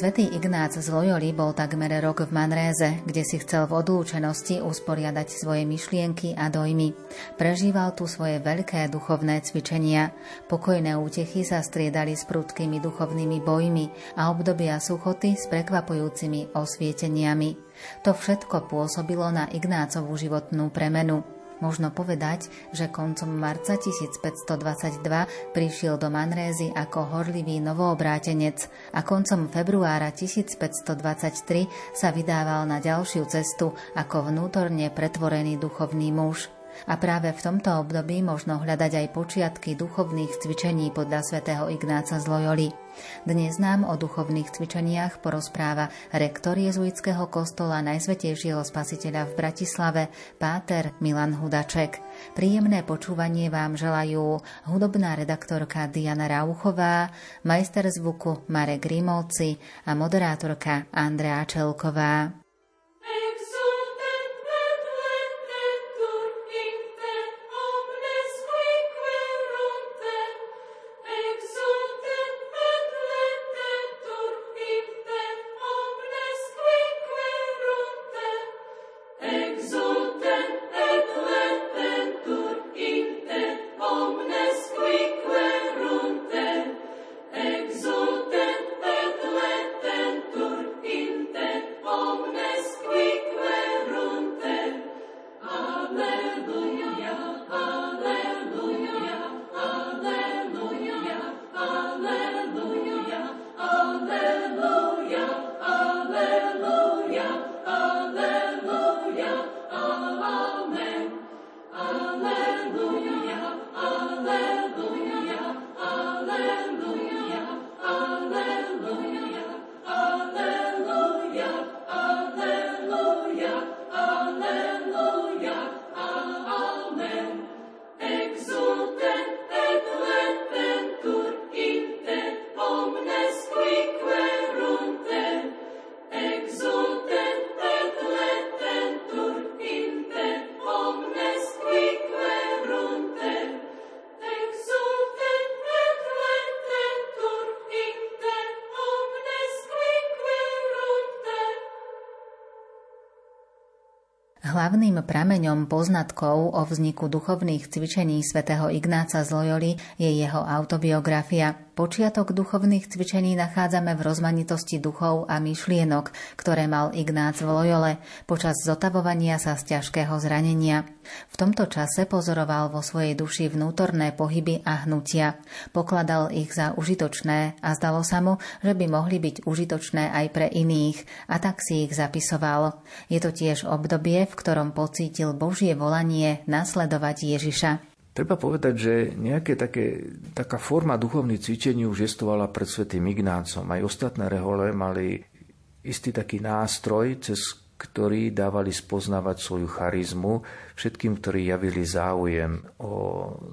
Svetý Ignác z Loyoli bol takmer rok v Manréze, kde si chcel v odlúčenosti usporiadať svoje myšlienky a dojmy. Prežíval tu svoje veľké duchovné cvičenia. Pokojné útechy sa striedali s prudkými duchovnými bojmi a obdobia suchoty s prekvapujúcimi osvieteniami. To všetko pôsobilo na Ignácovú životnú premenu. Možno povedať, že koncom marca 1522 prišiel do Manrézy ako horlivý novoobrátenec a koncom februára 1523 sa vydával na ďalšiu cestu ako vnútorne pretvorený duchovný muž. A práve v tomto období možno hľadať aj počiatky duchovných cvičení podľa svätého Ignáca z Loyoli. Dnes nám o duchovných cvičeniach porozpráva rektor jezuitského kostola Najsvetejšieho spasiteľa v Bratislave, páter Milan Hudaček. Príjemné počúvanie vám želajú hudobná redaktorka Diana Rauchová, majster zvuku Marek Grimovci a moderátorka Andrea Čelková. Hlavným prameňom poznatkov o vzniku duchovných cvičení svätého Ignáca z Loyoli je jeho autobiografia. Počiatok duchovných cvičení nachádzame v rozmanitosti duchov a myšlienok, ktoré mal Ignác v Loyole počas zotavovania sa z ťažkého zranenia. V tomto čase pozoroval vo svojej duši vnútorné pohyby a hnutia. Pokladal ich za užitočné a zdalo sa mu, že by mohli byť užitočné aj pre iných a tak si ich zapisoval. Je to tiež obdobie, v ktorom pocítil Božie volanie nasledovať Ježiša. Treba povedať, že nejaké také, taká forma duchovných cvičení už estovala pred svetým Ignácom. Aj ostatné rehole mali istý taký nástroj, cez ktorý dávali spoznávať svoju charizmu všetkým, ktorí javili záujem o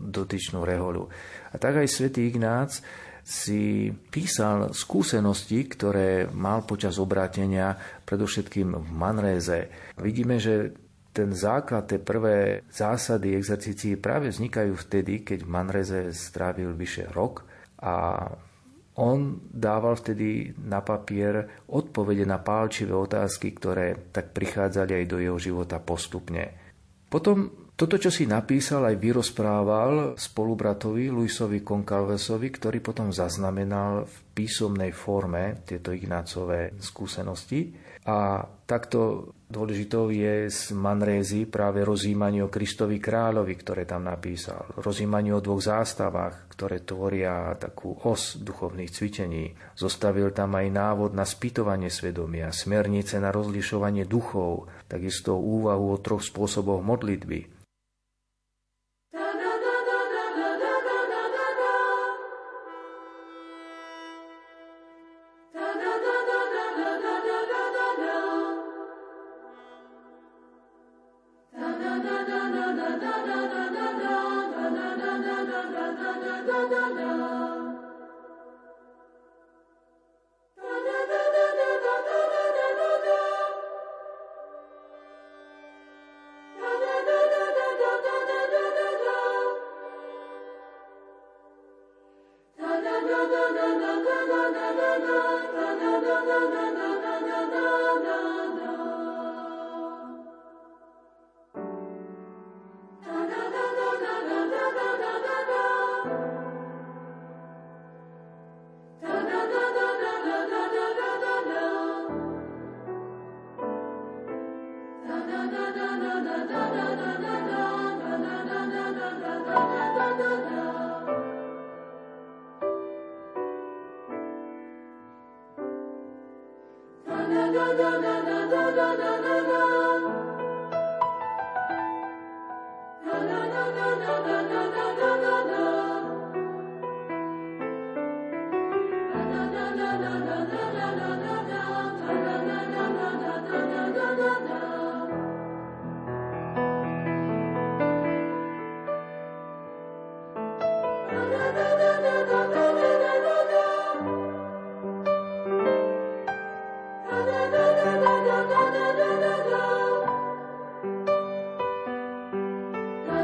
dotyčnú reholu. A tak aj svätý Ignác si písal skúsenosti, ktoré mal počas obrátenia, predovšetkým v Manréze. Vidíme, že ten základ, tie prvé zásady exercícií práve vznikajú vtedy, keď Manreze strávil vyše rok a on dával vtedy na papier odpovede na pálčivé otázky, ktoré tak prichádzali aj do jeho života postupne. Potom toto, čo si napísal, aj vyrozprával spolubratovi Luisovi Koncalvesovi, ktorý potom zaznamenal v písomnej forme tieto Ignácové skúsenosti. A takto dôležitou je z Manrézy práve rozímanie o Kristovi kráľovi, ktoré tam napísal. Rozímanie o dvoch zástavách, ktoré tvoria takú os duchovných cvičení. Zostavil tam aj návod na spýtovanie svedomia, smernice na rozlišovanie duchov, takisto úvahu o troch spôsoboch modlitby,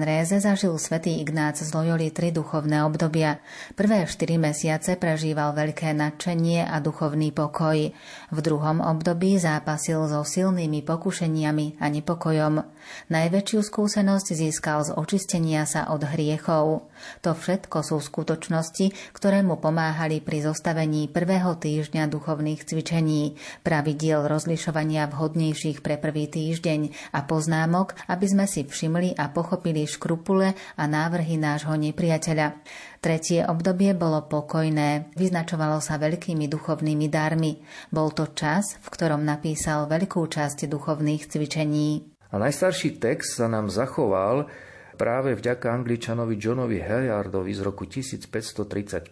Manréze zažil svätý Ignác z Loyoli tri duchovné obdobia. Prvé štyri mesiace prežíval veľké nadšenie a duchovný pokoj. V druhom období zápasil so silnými pokušeniami a nepokojom. Najväčšiu skúsenosť získal z očistenia sa od hriechov. To všetko sú skutočnosti, ktoré mu pomáhali pri zostavení prvého týždňa duchovných cvičení, pravidiel rozlišovania vhodnejších pre prvý týždeň a poznámok, aby sme si všimli a pochopili škrupule a návrhy nášho nepriateľa. Tretie obdobie bolo pokojné, vyznačovalo sa veľkými duchovnými darmi. Bol to čas, v ktorom napísal veľkú časť duchovných cvičení. A najstarší text sa nám zachoval práve vďaka angličanovi Johnovi Helyardovi z roku 1535.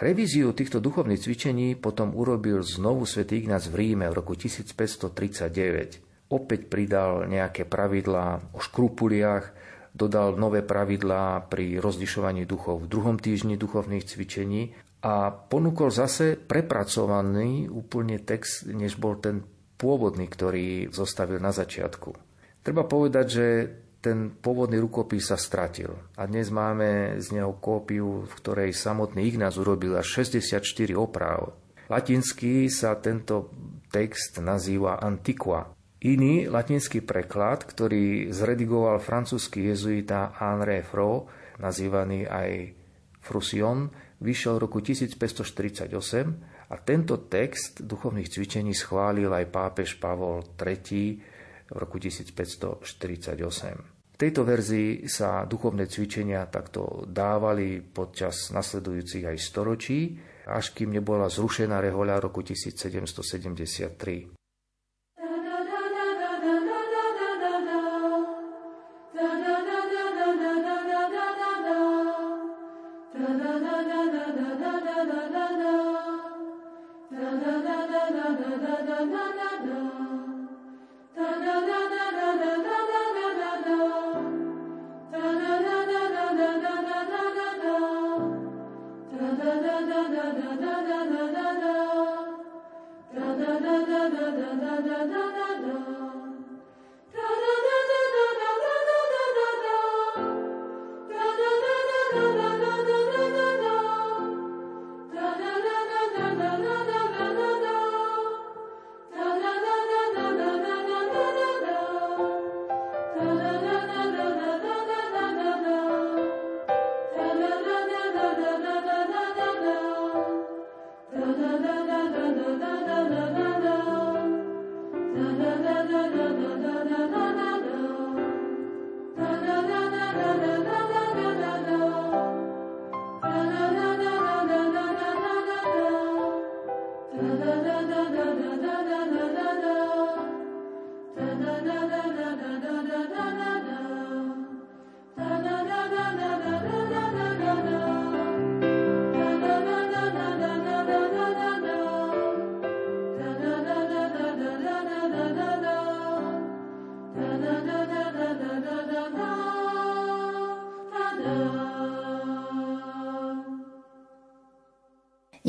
Revíziu týchto duchovných cvičení potom urobil znovu svätý Ignác v Ríme v roku 1539 opäť pridal nejaké pravidlá o škrupuliach, dodal nové pravidlá pri rozlišovaní duchov v druhom týždni duchovných cvičení a ponúkol zase prepracovaný úplne text, než bol ten pôvodný, ktorý zostavil na začiatku. Treba povedať, že ten pôvodný rukopis sa stratil a dnes máme z neho kópiu, v ktorej samotný Ignác urobil až 64 opráv. Latinsky sa tento text nazýva Antiqua, Iný latinský preklad, ktorý zredigoval francúzsky jezuita Henri Fro, nazývaný aj Frusion, vyšiel v roku 1548 a tento text duchovných cvičení schválil aj pápež Pavol III v roku 1548. V tejto verzii sa duchovné cvičenia takto dávali počas nasledujúcich aj storočí, až kým nebola zrušená rehoľa roku 1773.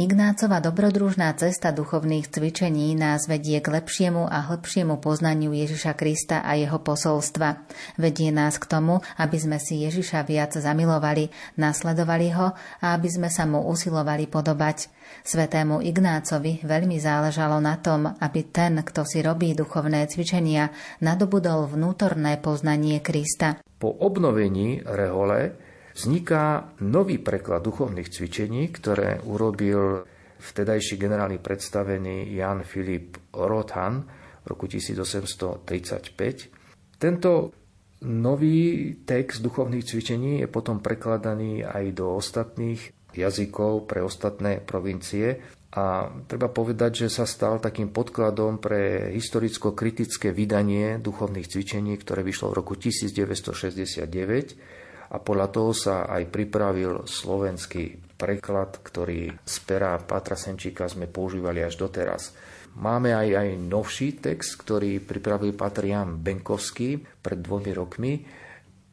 Ignácova dobrodružná cesta duchovných cvičení nás vedie k lepšiemu a hlbšiemu poznaniu Ježiša Krista a jeho posolstva. Vedie nás k tomu, aby sme si Ježiša viac zamilovali, nasledovali ho a aby sme sa mu usilovali podobať. Svetému Ignácovi veľmi záležalo na tom, aby ten, kto si robí duchovné cvičenia, nadobudol vnútorné poznanie Krista. Po obnovení rehole vzniká nový preklad duchovných cvičení, ktoré urobil vtedajší generálny predstavený Jan Filip Rothan v roku 1835. Tento nový text duchovných cvičení je potom prekladaný aj do ostatných jazykov pre ostatné provincie a treba povedať, že sa stal takým podkladom pre historicko-kritické vydanie duchovných cvičení, ktoré vyšlo v roku 1969 a podľa toho sa aj pripravil slovenský preklad, ktorý z pera Patra Senčíka sme používali až doteraz. Máme aj, aj novší text, ktorý pripravil Patrian Benkovský pred dvomi rokmi,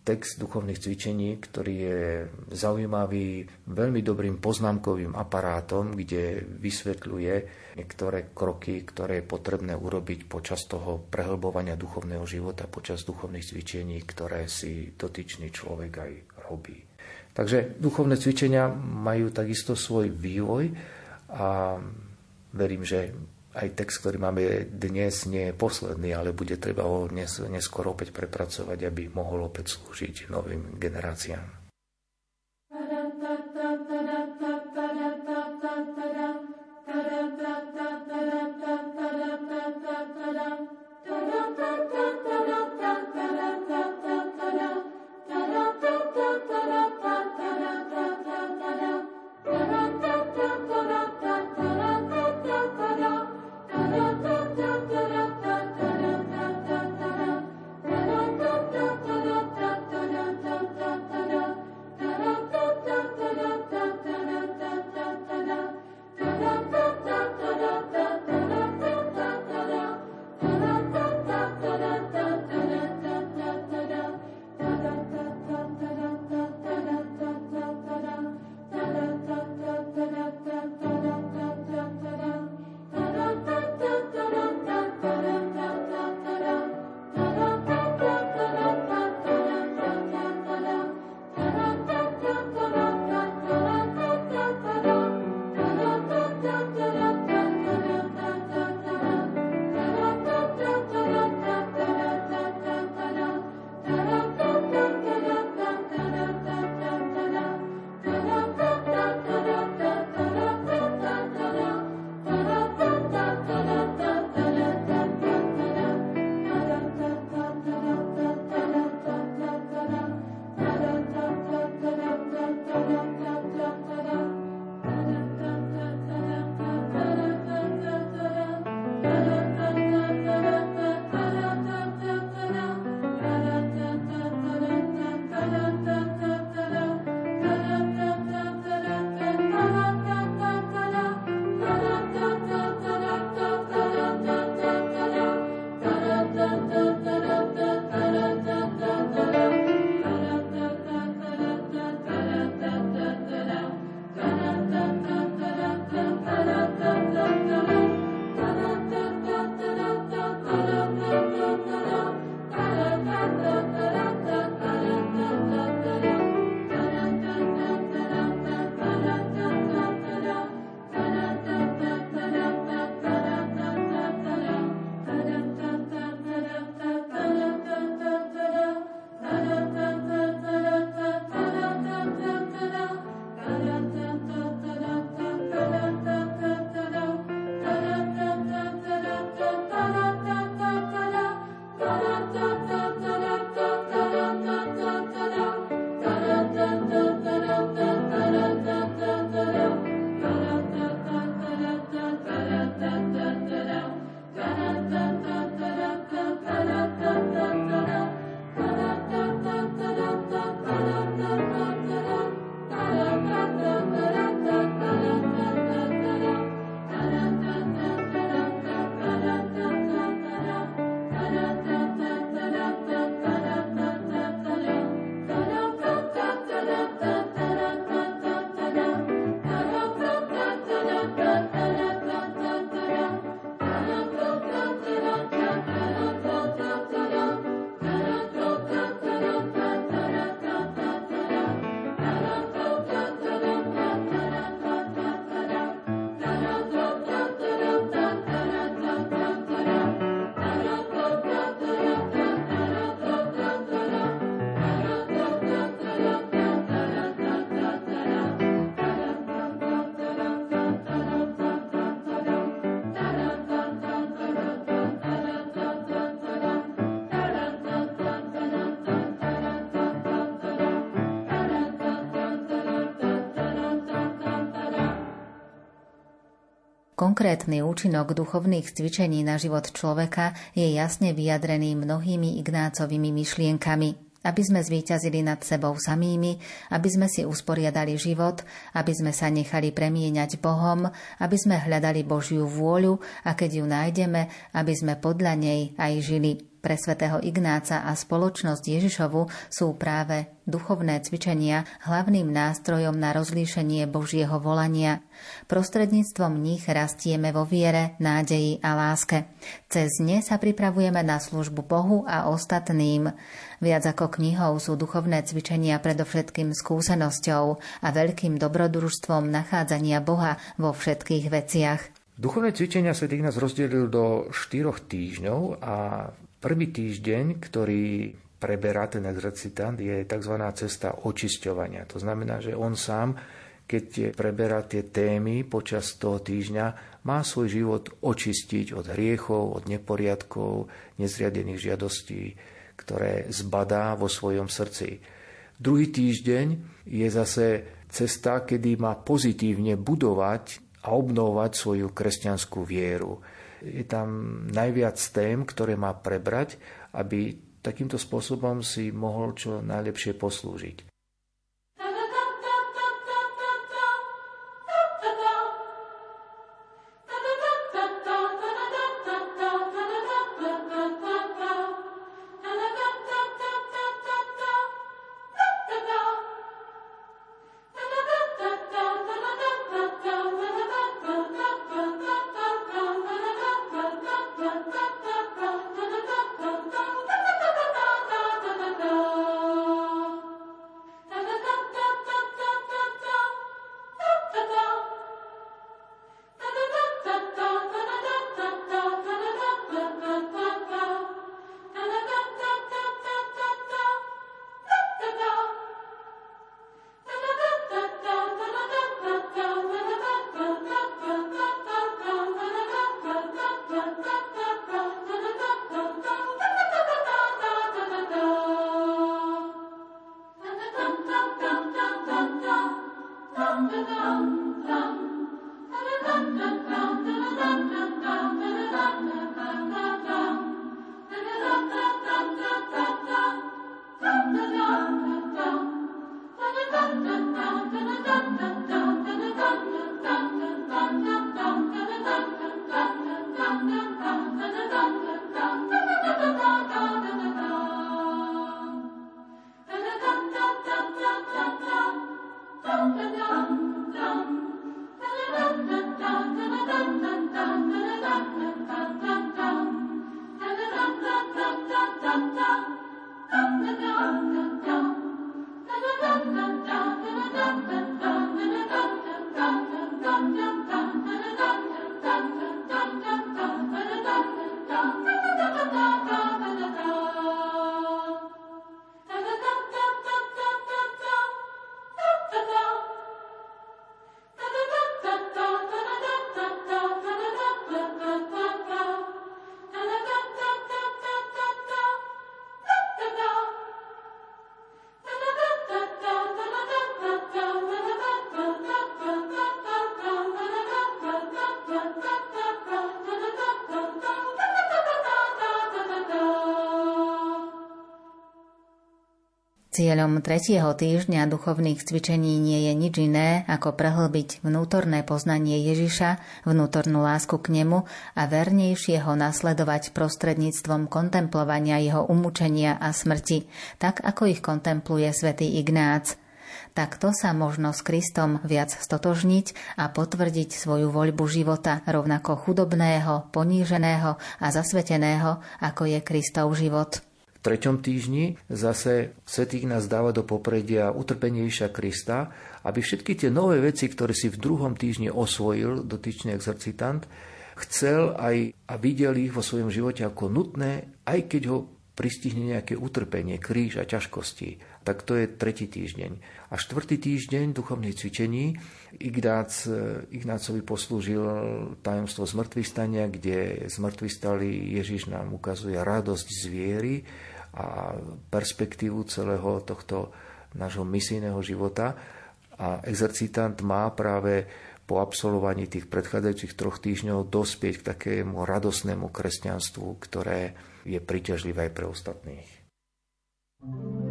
text duchovných cvičení, ktorý je zaujímavý, veľmi dobrým poznámkovým aparátom, kde vysvetľuje niektoré kroky, ktoré je potrebné urobiť počas toho prehlbovania duchovného života, počas duchovných cvičení, ktoré si dotyčný človek aj robí. Takže duchovné cvičenia majú takisto svoj vývoj a verím, že aj text, ktorý máme dnes, nie je posledný, ale bude treba ho dnes, neskôr opäť prepracovať, aby mohol opäť slúžiť novým generáciám. Konkrétny účinok duchovných cvičení na život človeka je jasne vyjadrený mnohými Ignácovými myšlienkami aby sme zvíťazili nad sebou samými, aby sme si usporiadali život, aby sme sa nechali premieňať Bohom, aby sme hľadali Božiu vôľu a keď ju nájdeme, aby sme podľa nej aj žili. Pre svätého Ignáca a spoločnosť Ježišovu sú práve duchovné cvičenia hlavným nástrojom na rozlíšenie Božieho volania. Prostredníctvom nich rastieme vo viere, nádeji a láske. Cez ne sa pripravujeme na službu Bohu a ostatným. Viac ako knihou sú duchovné cvičenia predovšetkým skúsenosťou a veľkým dobrodružstvom nachádzania Boha vo všetkých veciach. Duchovné cvičenia Sv. Ignác rozdelil do štyroch týždňov a Prvý týždeň, ktorý preberá ten exercitant, je tzv. cesta očisťovania. To znamená, že on sám, keď preberá tie témy počas toho týždňa, má svoj život očistiť od hriechov, od neporiadkov, nezriadených žiadostí, ktoré zbadá vo svojom srdci. Druhý týždeň je zase cesta, kedy má pozitívne budovať a obnovovať svoju kresťanskú vieru je tam najviac tém, ktoré má prebrať, aby takýmto spôsobom si mohol čo najlepšie poslúžiť. dum dum dum. Cieľom tretieho týždňa duchovných cvičení nie je nič iné, ako prehlbiť vnútorné poznanie Ježiša, vnútornú lásku k nemu a vernejšie ho nasledovať prostredníctvom kontemplovania jeho umúčenia a smrti, tak ako ich kontempluje svätý Ignác. Takto sa možno s Kristom viac stotožniť a potvrdiť svoju voľbu života rovnako chudobného, poníženého a zasveteného, ako je Kristov život treťom týždni zase Svetý nás dáva do popredia utrpenie Krista, aby všetky tie nové veci, ktoré si v druhom týždni osvojil dotyčný exercitant, chcel aj a videl ich vo svojom živote ako nutné, aj keď ho pristihne nejaké utrpenie, kríž a ťažkosti. Tak to je tretí týždeň. A štvrtý týždeň duchovných cvičení Ignác, Ignácovi poslúžil tajomstvo zmrtvých stania, kde zmrtvý stali Ježiš nám ukazuje radosť z viery, a perspektívu celého tohto nášho misijného života. A exercitant má práve po absolvovaní tých predchádzajúcich troch týždňov dospieť k takému radosnému kresťanstvu, ktoré je príťažlivé aj pre ostatných. thank you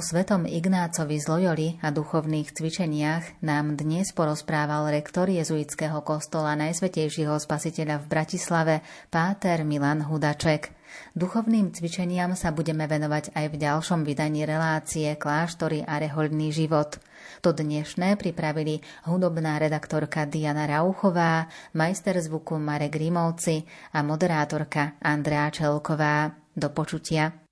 Svetom Ignácovi z Loyoli a duchovných cvičeniach nám dnes porozprával rektor jezuitského kostola Najsvetejšieho spasiteľa v Bratislave, páter Milan Hudaček. Duchovným cvičeniam sa budeme venovať aj v ďalšom vydaní relácie Kláštory a rehoľný život. To dnešné pripravili hudobná redaktorka Diana Rauchová, majster zvuku Marek Grimovci a moderátorka Andrea Čelková. Do počutia.